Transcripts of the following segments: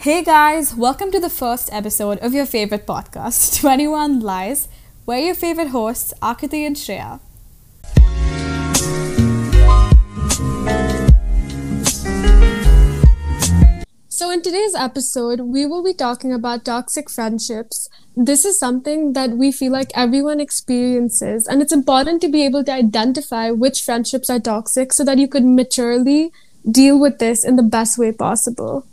Hey guys, welcome to the first episode of your favorite podcast, 21 Lies. We're your favorite hosts, Aakruti and Shreya. So, in today's episode, we will be talking about toxic friendships. This is something that we feel like everyone experiences, and it's important to be able to identify which friendships are toxic so that you could maturely deal with this in the best way possible.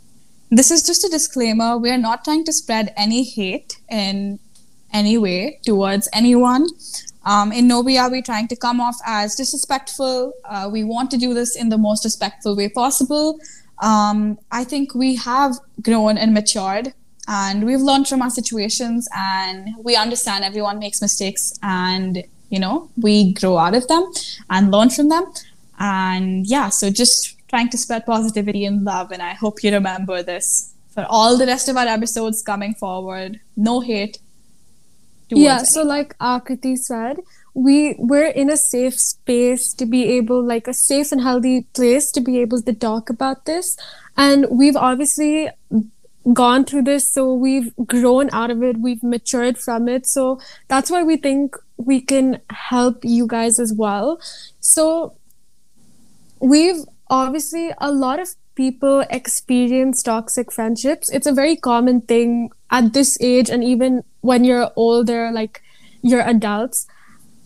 This is just a disclaimer. We are not trying to spread any hate in any way towards anyone. Um, in no way are we trying to come off as disrespectful. Uh, we want to do this in the most respectful way possible. Um, I think we have grown and matured and we've learned from our situations and we understand everyone makes mistakes and you know we grow out of them and learn from them and yeah so just trying to spread positivity and love. And I hope you remember this for all the rest of our episodes coming forward. No hate. Yeah, anyone. so like Aakruti said, we we're in a safe space to be able like a safe and healthy place to be able to talk about this and we've obviously gone through this so we've grown out of it we've matured from it so that's why we think we can help you guys as well so we've obviously a lot of people experience toxic friendships. It's a very common thing at this age and even when you're older like you're adults.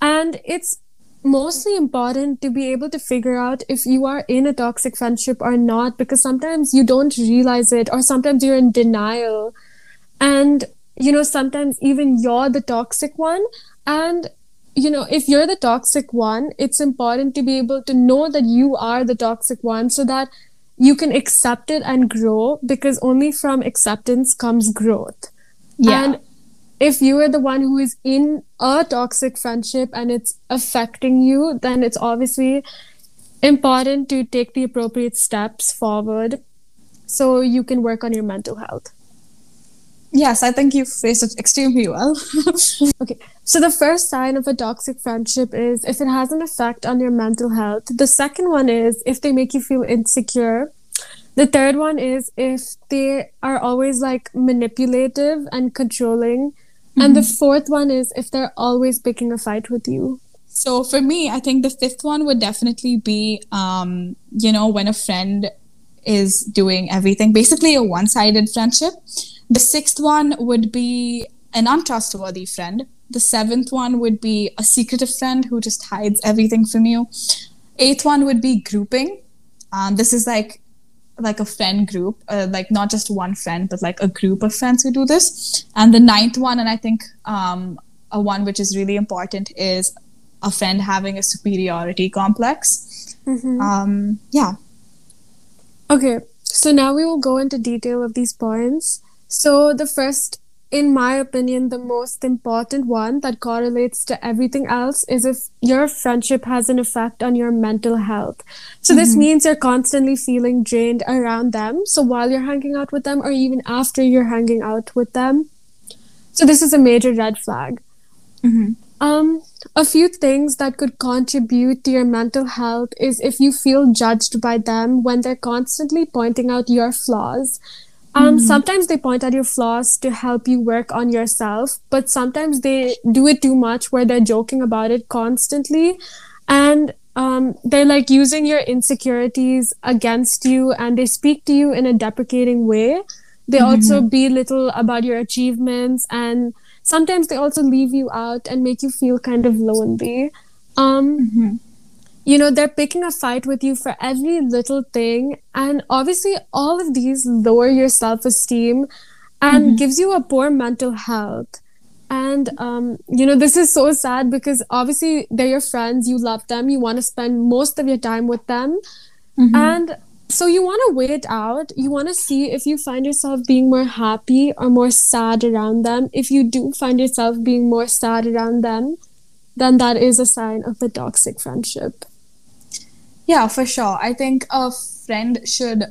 And it's mostly important to be able to figure out if you are in a toxic friendship or not because sometimes you don't realize it or sometimes you're in denial. And you know sometimes even you're the toxic one. And you know, if you're the toxic one, it's important to be able to know that you are the toxic one so that you can accept it and grow because only from acceptance comes growth. Yeah. And if you are the one who is in a toxic friendship and it's affecting you, then it's obviously important to take the appropriate steps forward so you can work on your mental health. Yes, I think you phrased it extremely well. okay, so the first sign of a toxic friendship is if it has an effect on your mental health. The second one is if they make you feel insecure. The third one is if they are always like manipulative and controlling. Mm-hmm. And the mm-hmm. fourth one is if they're always picking a fight with you. So for me, I think the fifth one would definitely be, um, you know, when a friend is doing everything, basically a one sided friendship. The sixth one would be an untrustworthy friend. The seventh one would be a secretive friend who just hides everything from you. Eighth one would be grouping. Um, this is like like a friend group, uh, like not just one friend, but like a group of friends who do this. And the ninth one, and I think um, a one which is really important, is a friend having a superiority complex. Mm-hmm. Um, yeah. Okay, so now we will go into detail of these points. So, the first, in my opinion, the most important one that correlates to everything else is if your friendship has an effect on your mental health. So, mm-hmm. this means you're constantly feeling drained around them. So, while you're hanging out with them, or even after you're hanging out with them. So, this is a major red flag. Mm-hmm. Um, a few things that could contribute to your mental health is if you feel judged by them when they're constantly pointing out your flaws um, mm-hmm. Sometimes they point out your flaws to help you work on yourself, but sometimes they do it too much where they're joking about it constantly. And um, they're like using your insecurities against you and they speak to you in a deprecating way. They mm-hmm. also belittle about your achievements and sometimes they also leave you out and make you feel kind of lonely. Um, mm-hmm you know they're picking a fight with you for every little thing and obviously all of these lower your self-esteem and mm-hmm. gives you a poor mental health and um, you know this is so sad because obviously they're your friends you love them you want to spend most of your time with them mm-hmm. and so you want to wait out you want to see if you find yourself being more happy or more sad around them if you do find yourself being more sad around them then that is a sign of a toxic friendship yeah, for sure. I think a friend should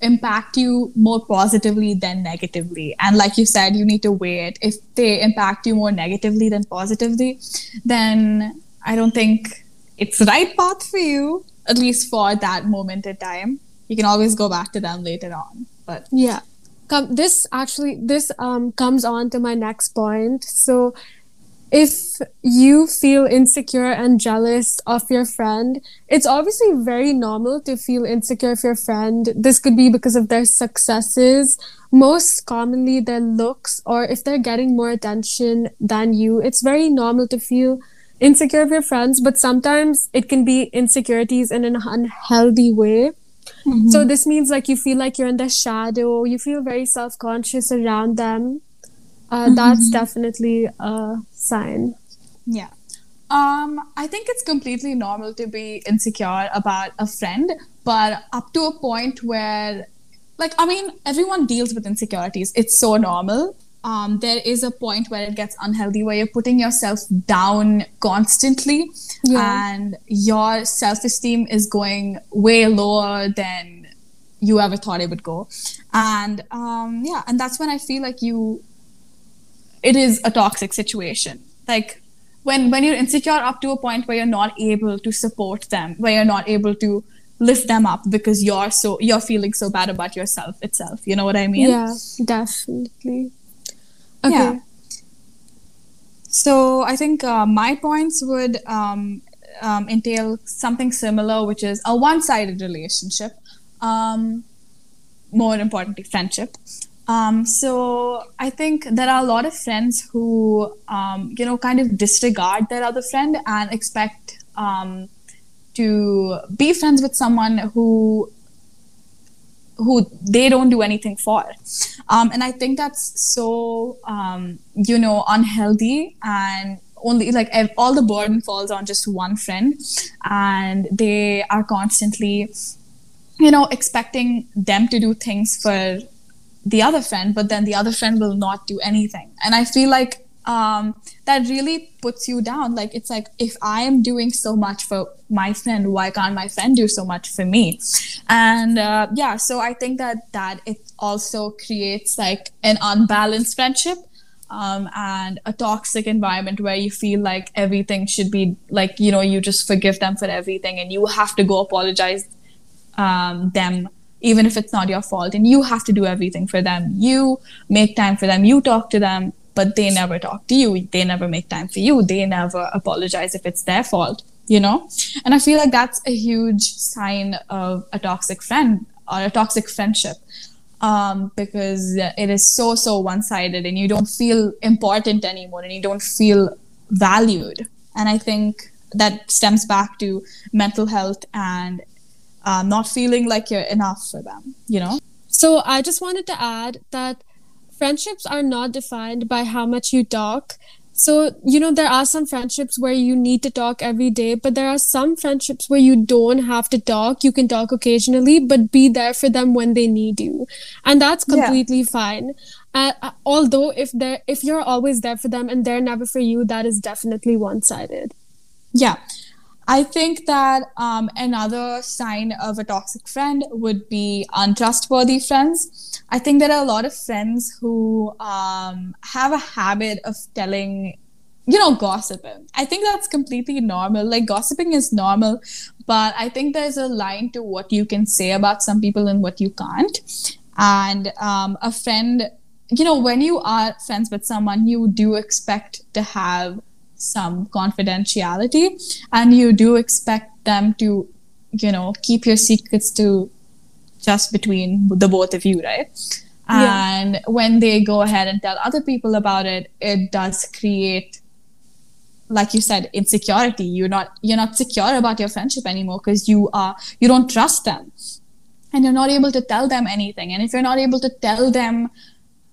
impact you more positively than negatively. And like you said, you need to weigh it. If they impact you more negatively than positively, then I don't think it's the right path for you, at least for that moment in time. You can always go back to them later on. But yeah. com- this actually this um comes on to my next point. So if you feel insecure and jealous of your friend, it's obviously very normal to feel insecure of your friend. This could be because of their successes, most commonly their looks, or if they're getting more attention than you. It's very normal to feel insecure of your friends, but sometimes it can be insecurities in an unhealthy way. Mm-hmm. So this means like you feel like you're in their shadow, you feel very self conscious around them. Uh, mm-hmm. That's definitely a sign. Yeah. Um, I think it's completely normal to be insecure about a friend, but up to a point where, like, I mean, everyone deals with insecurities. It's so normal um, there is a point where it gets unhealthy where you're putting yourself down constantly yeah. and your self-esteem is going way lower than you ever thought it would go and um, yeah and that's when i feel like you it is a toxic situation like when when you're insecure up to a point where you're not able to support them where you're not able to lift them up because you're so you're feeling so bad about yourself itself you know what i mean yeah definitely Okay. Yeah. So I think uh, my points would um, um, entail something similar, which is a one-sided relationship. Um, more importantly, friendship. Um, so I think there are a lot of friends who, um, you know, kind of disregard their other friend and expect um, to be friends with someone who who they don't do anything for. Um, and i think that's so um, you know unhealthy and only like all the burden falls on just one friend and they are constantly you know expecting them to do things for the other friend but then the other friend will not do anything and i feel like um, that really puts you down. Like it's like if I am doing so much for my friend, why can't my friend do so much for me? And uh, yeah, so I think that that it also creates like an unbalanced friendship. Um, and a toxic environment where you feel like everything should be like you know you just forgive them for everything and you have to go apologize um, them even if it's not your fault and you have to do everything for them you make time for them you talk to them but they never talk to you. They never make time for you. They never apologize if it's their fault, you know? And I feel like that's a huge sign of a toxic friend or a toxic friendship. Um, because it is so so one-sided and you don't feel important anymore and you don't feel valued and i think that stems back to mental health and um, not feeling like you're enough for them you know so i just wanted to add that friendships are not defined by how much you talk. So, you know, there are some friendships where you need to talk every day, but there are some friendships where you don't have to talk. You can talk occasionally, but be there for them when they need you. And that's completely yeah. fine. Uh, uh although if they're if you're always there for them and they're never for you, that is definitely one-sided. Yeah. I think that um, another sign of a toxic friend would be untrustworthy friends. I think there are a lot of friends who um, have a habit of telling, you know, gossiping. I think that's completely normal. Like, gossiping is normal, but I think there's a line to what you can say about some people and what you can't. And um, a friend, you know, when you are friends with someone, you do expect to have some confidentiality and you do expect them to you know keep your secrets to just between the both of you right? Yeah. and when they go ahead and tell other people about it it does create like you said insecurity. You're not you're not secure about your friendship anymore because you are you don't trust them. And you're not able to tell them anything. And if you're not able to tell them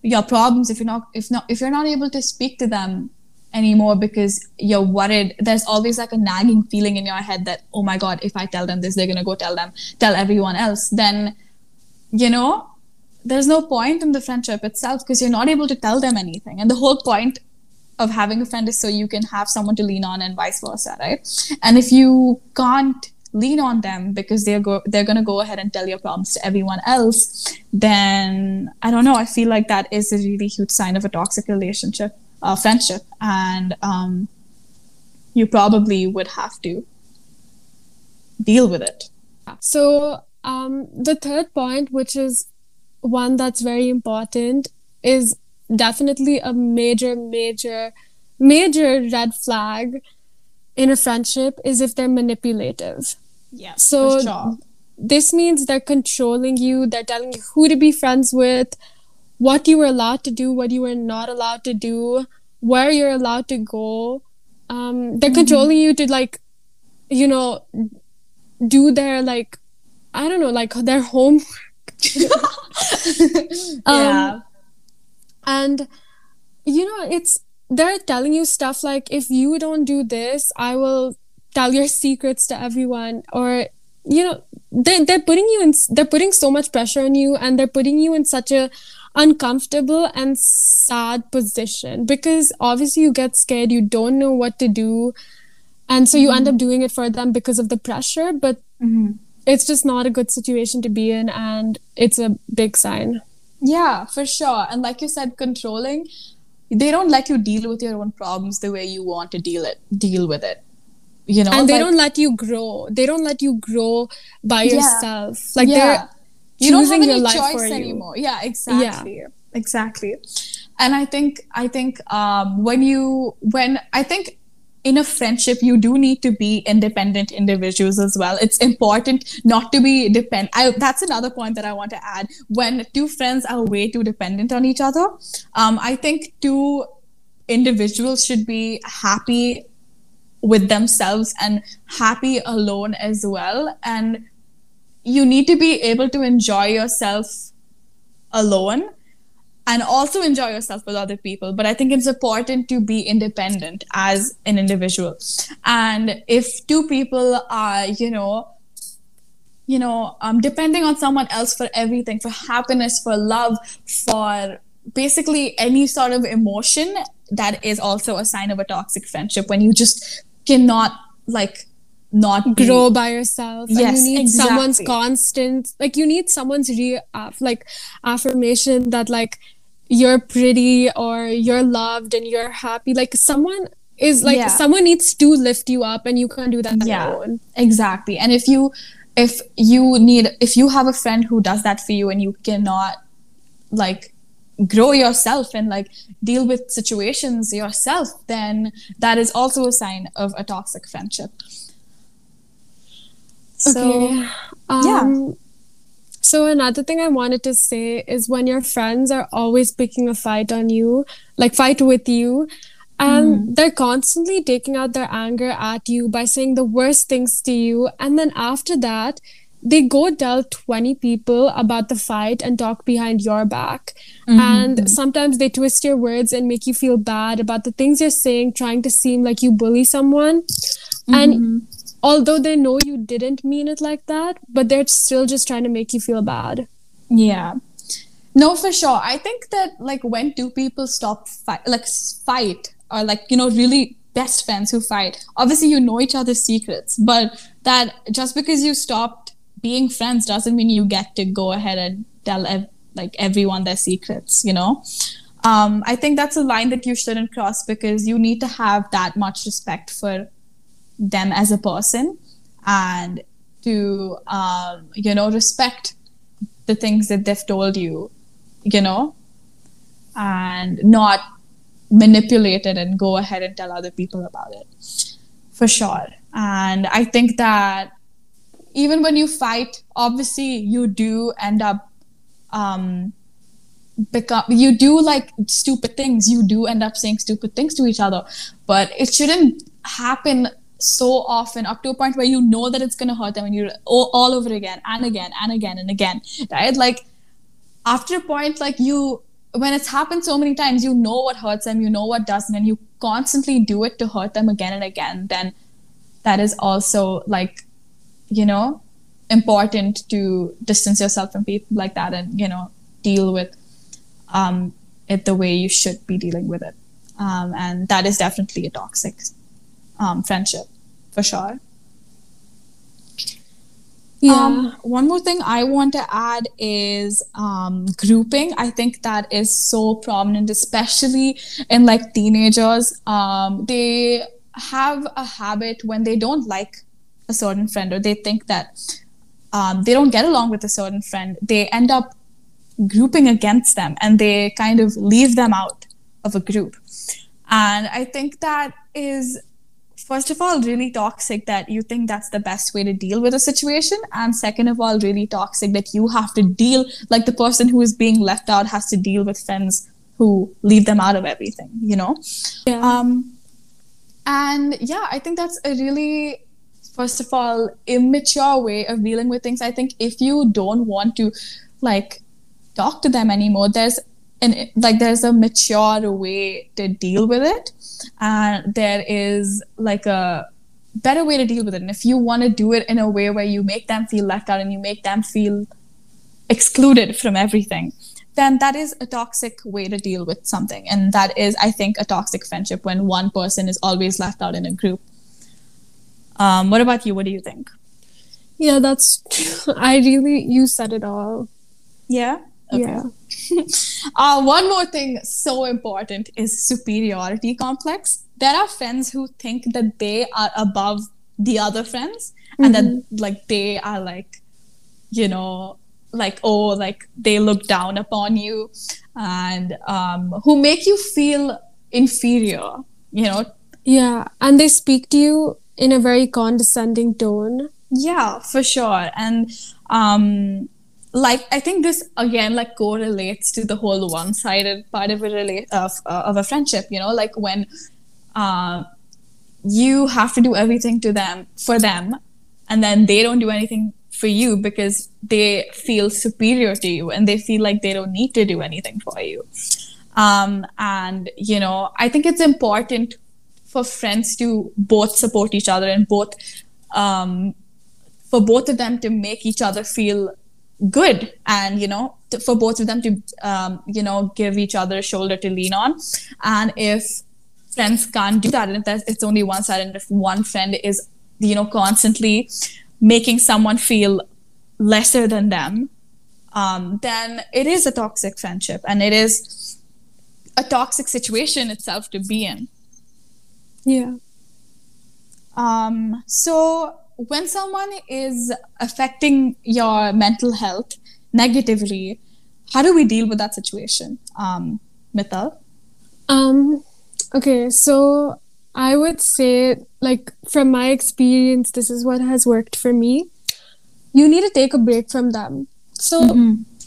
your problems if you're not if not if you're not able to speak to them anymore because you're worried. There's always like a nagging feeling in your head that oh my god if i tell them this they're going to go tell them tell everyone else. Then you know there's no point in the friendship itself because you're not able to tell them anything. And the whole point of having a friend is so you can have someone to lean on and vice versa right? And if you can't lean on them because they're go they're going to go ahead and tell your problems to everyone else then i don't know i feel like that is a really huge sign of a toxic relationship uh, friendship, and um, you probably would have to deal with it. So um, the third point, which is one that's very important is definitely a major, major, major red flag in a friendship is if they're manipulative. Yeah. So sure. this means they're controlling you, they're telling you who to be friends with, what you were allowed to do, what you were not allowed to do, where you're allowed to go. Um, they're mm-hmm. controlling you to like, you know, do their like, I don't know, like their homework. yeah. Um, and you know, it's they're telling you stuff like if you don't do this, I will tell your secrets to everyone or you know they they're putting you in they're putting so much pressure on you and they're putting you in such a uncomfortable and sad position because obviously you get scared you don't know what to do and so you mm-hmm. end up doing it for them because of the pressure but mm-hmm. it's just not a good situation to be in and it's a big sign yeah for sure and like you said controlling they don't let you deal with your own problems the way you want to deal it deal with it you know and they like, don't let you grow they don't let you grow by yeah. yourself like yeah. they're you don't have any choice anymore. Yeah exactly yeah. exactly. And i think i think um when you when i think in a friendship you do need to be independent individuals as well. It's important not to be depend I, that's another point that i want to add. When two friends are way too dependent on each other um, i think two individuals should be happy with themselves and happy alone as well. And you need to be able to enjoy yourself alone and also enjoy yourself with other people. But I think it's important to be independent as an individual. And if two people are, you know, you know, um, depending on someone else for everything, for happiness, for love, for basically any sort of emotion, that is also a sign of a toxic friendship when you just cannot like not be... grow by yourself yes, and you need exactly. someone's constant like you need someone's re uh, like affirmation that like you're pretty or you're loved and you're happy like someone is like yeah. someone needs to lift you up and you can't do that yeah alone. exactly and if you if you need if you have a friend who does that for you and you cannot like grow yourself and like deal with situations yourself then that is also a sign of a toxic friendship so, okay. Um, yeah. So another thing I wanted to say is when your friends are always picking a fight on you, like fight with you, and mm. they're constantly taking out their anger at you by saying the worst things to you, and then after that, they go tell 20 people about the fight and talk behind your back. Mm-hmm. And sometimes they twist your words and make you feel bad about the things you're saying, trying to seem like you bully someone. Mm-hmm. And although they know you didn't mean it like that, but they're still just trying to make you feel bad. Yeah. No, for sure. I think that like when do people stop fight, like fight, or like you know really best friends who fight, obviously you know each other's secrets, but that just because you stopped being friends doesn't mean you get to go ahead and tell ev- like everyone their secrets. You know. Um, I think that's a line that you shouldn't cross because you need to have that much respect for them as a person and to um, you know respect the things that they've told you you know and not manipulate it and go ahead and tell other people about it for sure. And i think that even when you fight obviously you do end up um become you do like stupid things. You do end up saying stupid things to each other. But it shouldn't happen so often up to a point where you know that it's going to hurt them and you're all, over again and again and again and again right? Like after a point like you when it's happened so many times you know what hurts them you know what doesn't and you constantly do it to hurt them again and again then that is also like you know important to distance yourself from people like that and you know deal with um, it the way you should be dealing with it. Um, and that is definitely a toxic um, friendship for sure. Yeah. Um, one more thing I want to add is um, grouping. I think that is so prominent, especially in like teenagers. Um, they have a habit when they don't like a certain friend or they think that um, they don't get along with a certain friend, they end up grouping against them and they kind of leave them out of a group. And I think that is first of all really toxic that you think that's the best way to deal with a situation and second of all really toxic that you have to deal like the person who is being left out has to deal with friends who leave them out of everything you know Yeah. um and yeah i think that's a really first of all immature way of dealing with things i think if you don't want to like talk to them anymore there's an like there's a mature way to deal with it. And there is like a better way to deal with it. And if you want to do it in a way where you make them feel left out and you make them feel excluded from everything then that is a toxic way to deal with something. And that is i think a toxic friendship when one person is always left out in a group. Um, what about you? What do you think? Yeah, that's I really you said it all. yeah Yeah. uh, one more thing so important is superiority complex. There are friends who think that they are above the other friends and that like they are like, you know, like oh, like they look down upon you and um, who make you feel inferior. You know, Yeah. And they speak to you in a very condescending tone. Yeah, for sure. And um like I think this again like correlates to the whole one-sided part of a rela- of uh, of a friendship, you know, like when uh you have to do everything to them for them and then they don't do anything for you because they feel superior to you and they feel like they don't need to do anything for you. Um and you know, I think it's important for friends to both support each other and both um for both of them to make each other feel good and you know to, for both of them to um, you know give each other a shoulder to lean on and if friends can't do that and if it's only one side and if one friend is you know constantly making someone feel lesser than them um, then it is a toxic friendship and it is a toxic situation itself to be in Yeah. um, so when someone is affecting your mental health negatively, how do we deal with that situation? Um, Mithal? Um okay, so I would say like from my experience this is what has worked for me. You need to take a break from them. So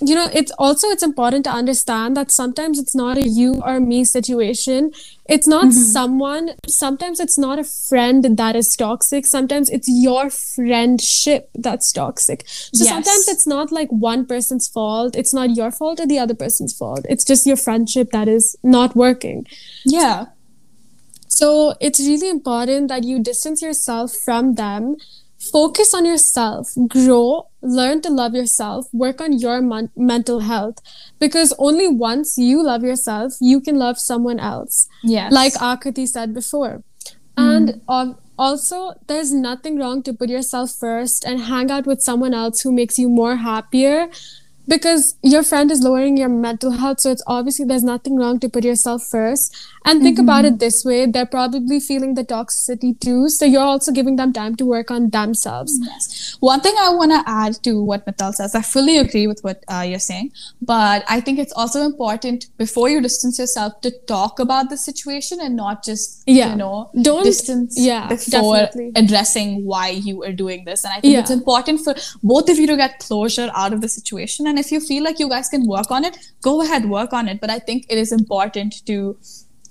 you know it's also it's important to understand that sometimes it's not a you or me situation. It's not mm-hmm. someone sometimes it's not a friend that is toxic. Sometimes it's your friendship that's toxic. So Yes. sometimes it's not like one person's fault. It's not your fault or the other person's fault. It's just your friendship that is not working. Yeah. so it's really important that you distance yourself from them focus on yourself. Grow. Learn to love yourself. Work on your mon- mental health. Because only once you love yourself you can love someone else. Yes. like Aakruti said before. And um, also, there's nothing wrong to put yourself first and hang out with someone else who makes you more happier because your friend is lowering your mental health. So it's obviously there's nothing wrong to put yourself first. And think about it this way they're probably feeling the toxicity too. So you're also giving them time to work on themselves. Yes. One thing I want to add to what Mithal says, I fully agree with what uh, you're saying, but I think it's also important before you distance yourself to talk about the situation and not just, Yeah. you know, Don't- distance yeah, before definitely. addressing why you are doing this. And I think Yeah. it's important for both of you to get closure out of the situation. And if you feel like you guys can work on it, go ahead, work on it. But I think it is important to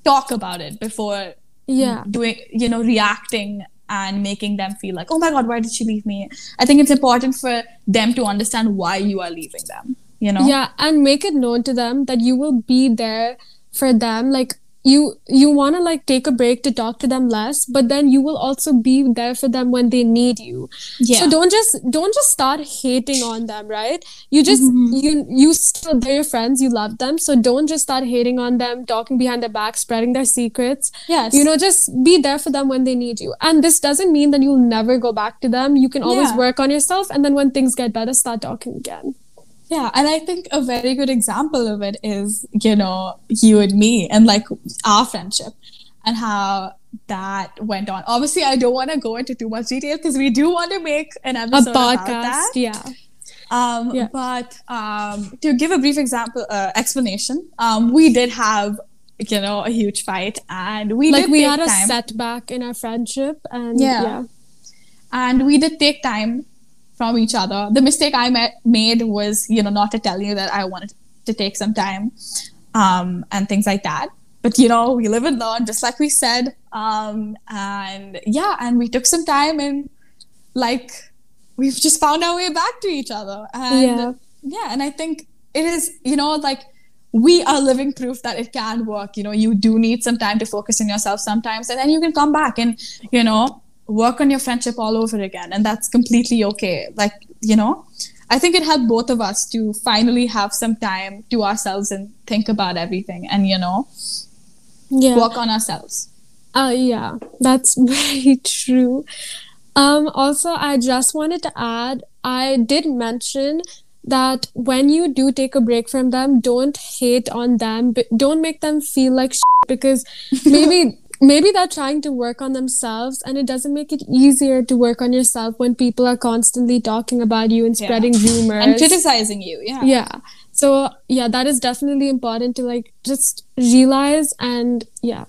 talk about it before Yeah. doing you know reacting and making them feel like oh my god why did she leave me i think it's important for them to understand why you are leaving them you know Yeah, and make it known to them that you will be there for them. Like you you want to like take a break to talk to them less, but then you will also be there for them when they need you. Yeah. So don't just don't just start hating on them, right? You just mm-hmm. you you still they're your friends, you love them. So don't just start hating on them, talking behind their back, spreading their secrets. Yes. You know, just be there for them when they need you. And this doesn't mean that you'll never go back to them. You can always Yeah. work on yourself and then when things get better, start talking again. Yeah, and I think a very good example of it is, you know, you and me and like our friendship and how that went on. Obviously, I don't want to go into too much detail because we do want to make an A episode about podcast, that. yeah. Um, Yeah. But um, to give a brief example, uh, explanation, um, we did have, you know, a huge fight, and we like did we had a time, setback in our friendship, and Yeah. yeah, and we did take time from each other. The mistake I ma- made was, you know, not to tell you that I wanted to take some time, um, and things like that. But you know, we live and learn, just like we said. Um, and yeah, and we took some time, and like we've just found our way back to each other. And Yeah. yeah, and I think it is, you know, like we are living proof that it can work. You know, you do need some time to focus on yourself sometimes, and then you can come back and, you know, work on your friendship all over again. And that's completely okay. Like, you know, I think it helped both of us to finally have some time to ourselves and think about everything and, you know, yeah. work on ourselves. Uh, yeah, that's very true. Um, also, I just wanted to add, I did mention that when you do take a break from them, don't hate on them, but don't make them feel like shit because maybe maybe they're trying to work on themselves and it doesn't make it easier to work on yourself when people are constantly talking about you and Yeah. spreading rumors And criticizing you. Yeah. yeah so yeah that is definitely important to like just realize and yeah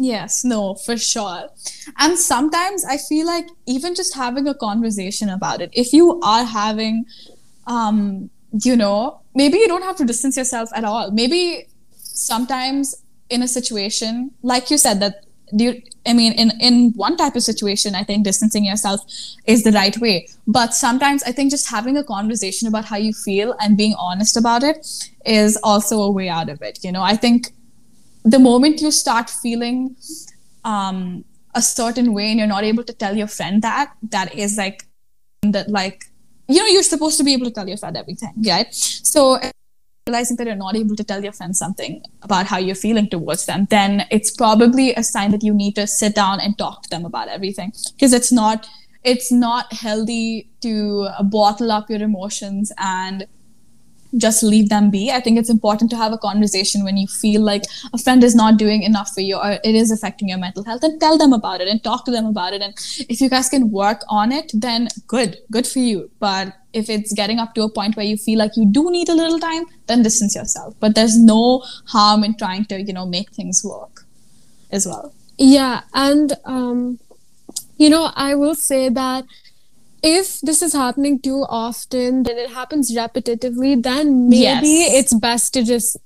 Yes, no, for sure. And sometimes I feel like even just having a conversation about it, if you are having, um, you know, maybe you don't have to distance yourself at all. Maybe sometimes in a situation, like you said, that do you, I mean, in, in one type of situation, I think distancing yourself is the right way. But sometimes I think just having a conversation about how you feel and being honest about it is also a way out of it. You know, I think the moment you start feeling um, a certain way and you're not able to tell your friend that, that is like that, like you know, you're supposed to be able to tell your friend everything, right? So realizing that you're not able to tell your friends something about how you're feeling towards them, then it's probably a sign that you need to sit down and talk to them about everything. Because it's not it's not healthy to bottle up your emotions and just leave them be. I think it's important to have a conversation when you feel like a friend is not doing enough for you or it is affecting your mental health and tell them about it and talk to them about it. And if you guys can work on it, then good, good for you. But if it's getting up to a point where you feel like you do need a little time, then distance yourself. But there's no harm in trying to, you know, make things work as well. Yeah, and um, you know, I will say that if this is happening too often, then it happens repetitively, then maybe Yes. it's best to just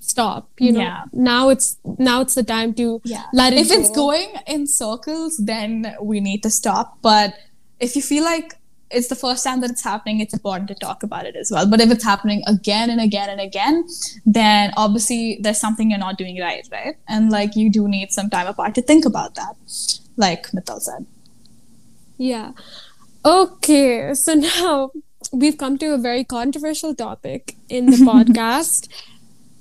stop. You know, Yeah. now it's now it's the time to let it if it's going in circles, then we need to stop. But if you feel like it's the first time that it's happening, it's important to talk about it as well. But if it's happening again and again and again, then obviously there's something you're not doing right, right? And like you do need some time apart to think about that, like Mithal said. Yeah. Okay, so now we've come to a very controversial topic in the podcast.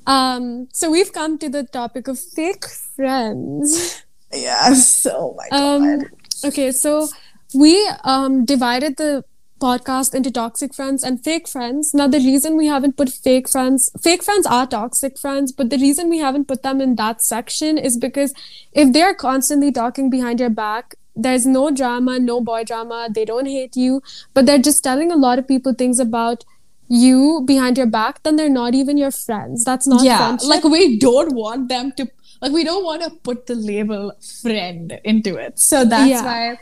Um, so we've come to the topic of fake friends. Yes. Oh my Um, okay, so we um, divided the podcast into toxic friends and fake friends. Now, the reason we haven't put fake friends, fake friends are toxic friends, but the reason we haven't put them in that section is because if they're constantly talking behind your back, there's no drama, no boy drama, they don't hate you, but they're just telling a lot of people things about you behind your back, then they're not even your friends. That's not yeah, friendship. like we don't want them to like we don't want to put the label friend into it. So that's Yeah. why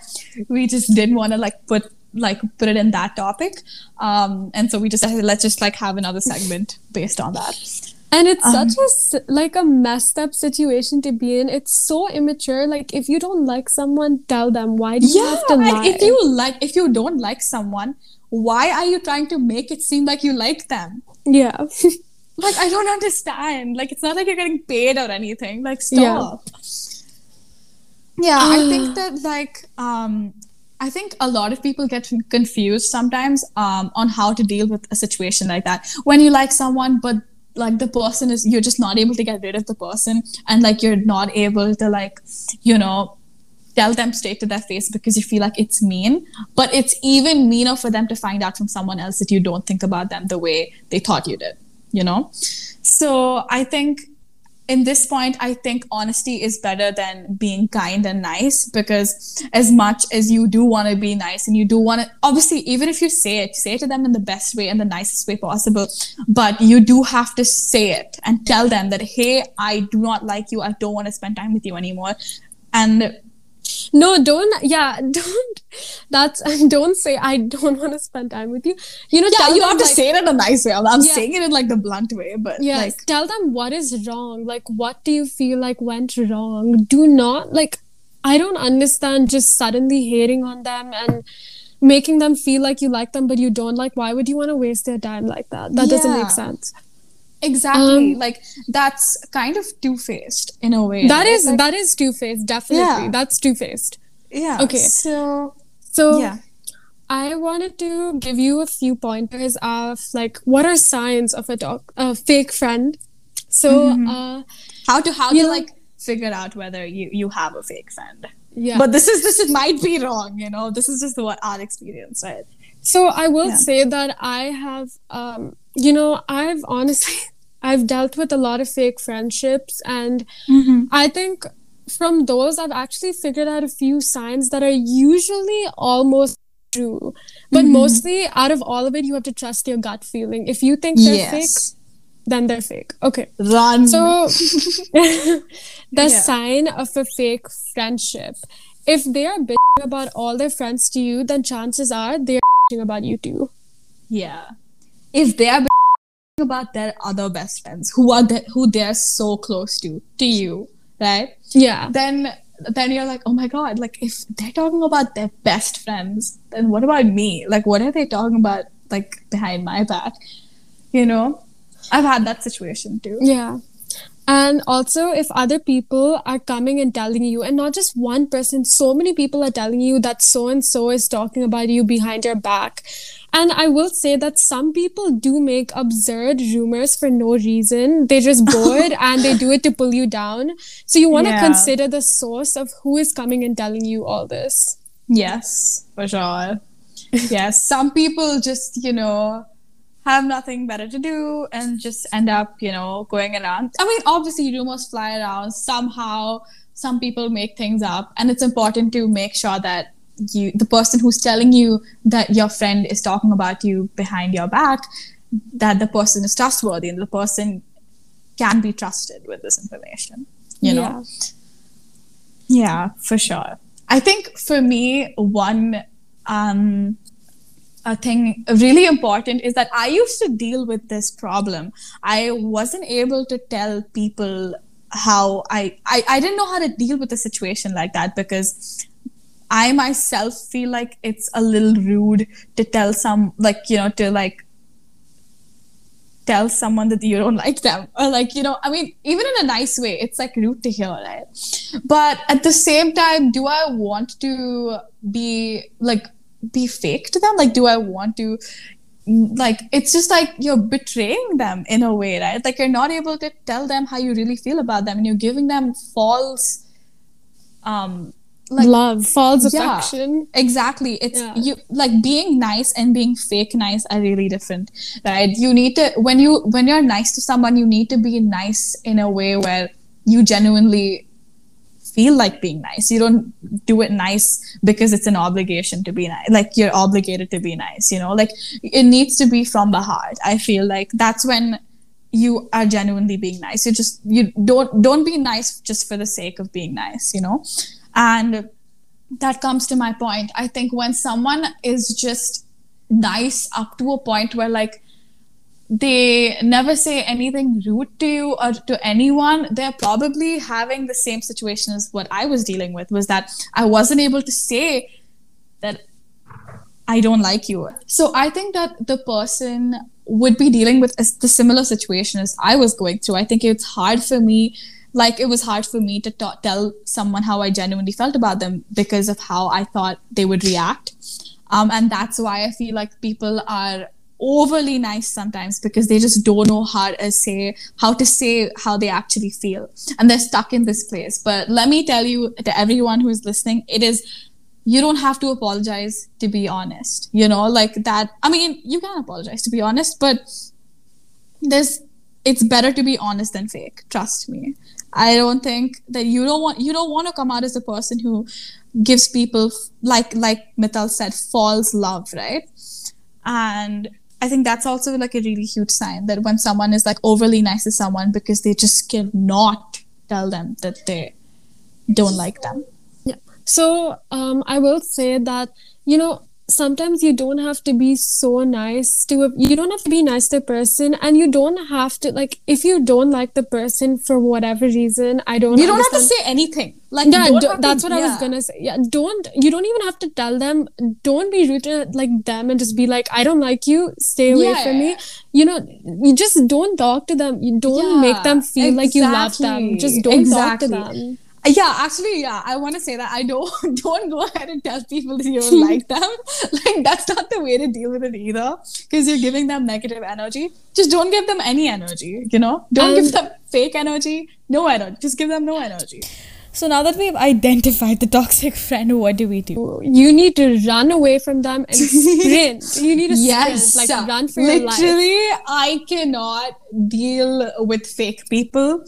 we just didn't want to like put like put it in that topic. Um and so we just let's just like have another segment based on that. And it's Um, such a like a messed up situation to be in. It's so immature. Like if you don't like someone, tell them. Why do you Yeah, have to lie? if you like if you don't like someone, why are you trying to make it seem like you like them? yeah, Like I don't understand. Like it's not like you're getting paid or anything. Like Yeah. stop. Yeah, I think that like um I think a lot of people get confused sometimes um on how to deal with a situation like that. When you like someone but like the person is you're just not able to get rid of the person and like you're not able to like you know tell them straight to their face because you feel like it's mean. But it's even meaner for them to find out from someone else that you don't think about them the way they thought you did you know? So i think in this point, I think honesty is better than being kind and nice because as much as you do want to be nice and you do want to, obviously, even if you say it, say it to them in the best way and the nicest way possible, but you do have to say it and tell them that, hey, I do not like you. I don't want to spend time with you anymore. And no don't yeah don't that's don't say i don't want to spend time with you. You know yeah you have to say it in a nice way. I'm, I'm yeah. saying it in like the blunt way but yeah like tell them what is wrong like what do you feel like went wrong? Do not like i don't understand just suddenly hating on them and making them feel like you like them but you don't like why would you want to waste their time like that? That yeah. doesn't make sense Exactly. Um, like that's kind of two faced in a way. That right? is like, that is two faced. Definitely, yeah. that's two faced. Yeah. Okay. So so yeah. I wanted to give you a few pointers of like what are signs of a dog a fake friend. So mm-hmm. uh, how to how to know, like figure out whether you you have a fake friend. Yeah. But this is this is, might be wrong. You know, this is just what our experience, right? So I will yeah. say that I have, um, you know, I've honestly, I've dealt with a lot of fake friendships, and mm-hmm. I think from those I've actually figured out a few signs that are usually almost true, but mm-hmm. mostly out of all of it, you have to trust your gut feeling. If you think they're yes. fake, then they're fake. Okay. Run. So the yeah. sign of a fake friendship. If they are bitching about all their friends to you, then chances are they're about you too. Yeah. If they are about their other best friends who are the, who they're so close to to you, right? Yeah. Then then you're like, oh my god, like if they're talking about their best friends, then what about me? Like what are they talking about like behind my back? You know? I've had that situation too. Yeah. And also, if other people are coming and telling you, and not just one person, so many people are telling you that so and so is talking about you behind your back. And I will say that some people do make absurd rumors for no reason. They're just bored and they do it to pull you down. So you want to yeah. consider the source of who is coming and telling you all this. Yes, for sure. yes, some people just, you know, have nothing better to do and just end up, you know, going around. I mean, obviously, rumors fly around. Somehow, some people make things up, and it's important to make sure that you, the person who's telling you that your friend is talking about you behind your back, that the person is trustworthy and the person can be trusted with this information. You know. Yeah, yeah for sure. I think for me, one um, a thing really important is that I used to deal with this problem. I wasn't able to tell people how I, I I didn't know how to deal with a situation like that because I myself feel like it's a little rude to tell some like you know to like tell someone that you don't like them or like you know i mean even in a nice way it's like rude to hear right but at the same time do i want to be like be fake to them? Like do i want to like it's just like you're betraying them in a way right? Like you're not able to tell them how you really feel about them and you're giving them false um like love. False yeah, affection. exactly. It's yeah. you like being nice and being fake nice are really different right? You need to when you when you're nice to someone you need to be nice in a way where you genuinely feel like being nice. You don't do it nice because it's an obligation to be nice. Like you're obligated to be nice, you know? Like it needs to be from the heart. I feel like that's when you are genuinely being nice. You just you don't don't be nice just for the sake of being nice, you know? And that comes to my point. I think when someone is just nice up to a point where like they never say anything rude to you or to anyone. They're probably having the same situation as what i was dealing with was that i wasn't able to say that i don't like you. So i think that the person would be dealing with a, the similar situation as i was going through. I think it's hard for me like it was hard for me to t- tell someone how i genuinely felt about them because of how i thought they would react. Um, and that's why i feel like people are overly nice sometimes because they just don't know how to say how to say how they actually feel and they're stuck in this place but let me tell you to everyone who is listening it is you don't have to apologize to be honest you know like that i mean you can apologize to be honest but there's it's better to be honest than fake. Trust me. I don't think that you don't want you don't want to come out as a person who gives people like like Mittal said false love, right? And I think that's also like a really huge sign that when someone is like overly nice to someone because they just cannot tell them that they don't like them. Yeah. So um, I will say that you know sometimes you don't have to be so nice to a, you don't have to be nice to a person and you don't have to like if you don't like the person for whatever reason i don't you don't understand. have to say anything like yeah do, that's to, what yeah. i was gonna say yeah don't you don't even have to tell them don't be rude to like them and just be like i don't like you stay away yeah. from me you know you just don't talk to them you don't yeah, make them feel exactly. like you love them just don't exactly. talk to them yeah actually yeah i want to say that i don't don't go ahead and tell people that you don't like them like that's not the way to deal with it either because you're giving them negative energy just don't give them any energy you know don't um, give them fake energy no energy just give them no energy so now that we've identified the toxic friend, what do we do? You need to run away from them and sprint. you need to yes, sprint, like run for Literally, your life. Literally, I cannot deal with fake people.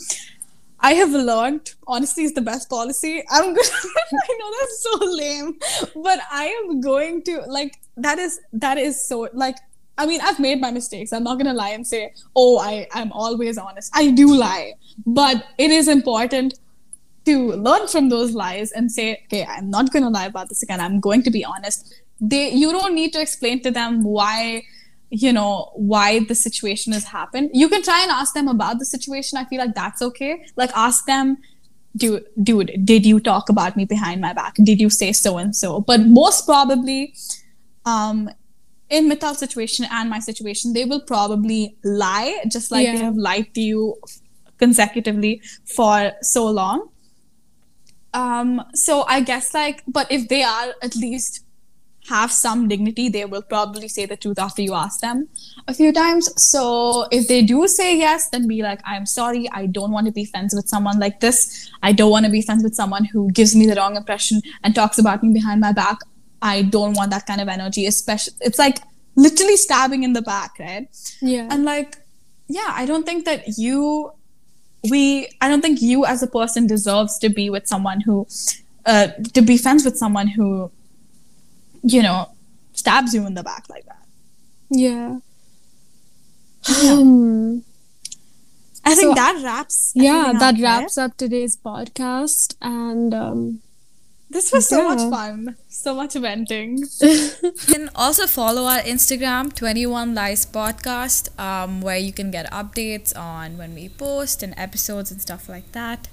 I have learned honesty is the best policy. I'm good. I know that's so lame, but I am going to like that is that is so like I mean I've made my mistakes. I'm not gonna lie and say, oh, I I'm always honest. I do lie, but it is important to learn from those lies and say, okay, I'm not gonna lie about this again. I'm going to be honest. They you don't need to explain to them why you know why the situation has happened. You can try and ask them about the situation. I feel like that's okay. Like ask them dude dude did you talk about me behind my back? Did you say so and so but most probably um in Mittal's situation and my situation, they will probably lie, just like yeah. they have lied to you consecutively for so long. Um, so I guess like, but if they are at least have some dignity, they will probably say the truth after you ask them a few times. So if they do say yes, then be like, I'm sorry, I don't want to be friends with someone like this. I don't want to be friends with someone who gives me the wrong impression and talks about me behind my back. I don't want that kind of energy, especially it's like literally stabbing in the back, right? Yeah. And like, yeah, I don't think that you we I don't think you as a person deserves to be with someone who uh, to be friends with someone who you know, stabs you in the back like that. Yeah. Um, I think so, that wraps. Yeah, that wraps up today's podcast, and um, this was so yeah. much fun. So much venting. you can also follow our Instagram, 21 Lies Podcast, um, where you can get updates on when we post and episodes and stuff like that.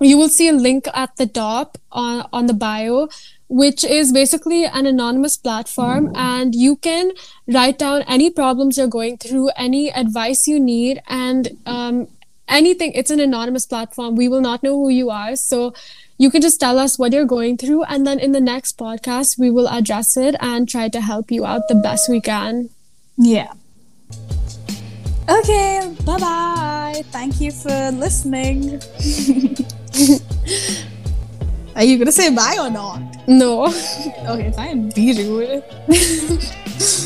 You will see a link at the top on, on the bio which is basically an anonymous platform and you can write down any problems you're going through any advice you need and um, anything. It's an anonymous platform. We will not know who you are so you can just tell us what you're going through and then in the next podcast we will address it and try to help you out the best we can. Yeah. Okay bye bye thank you for listening. Are you gonna say bye or not? No. Okay, fine. Be rude.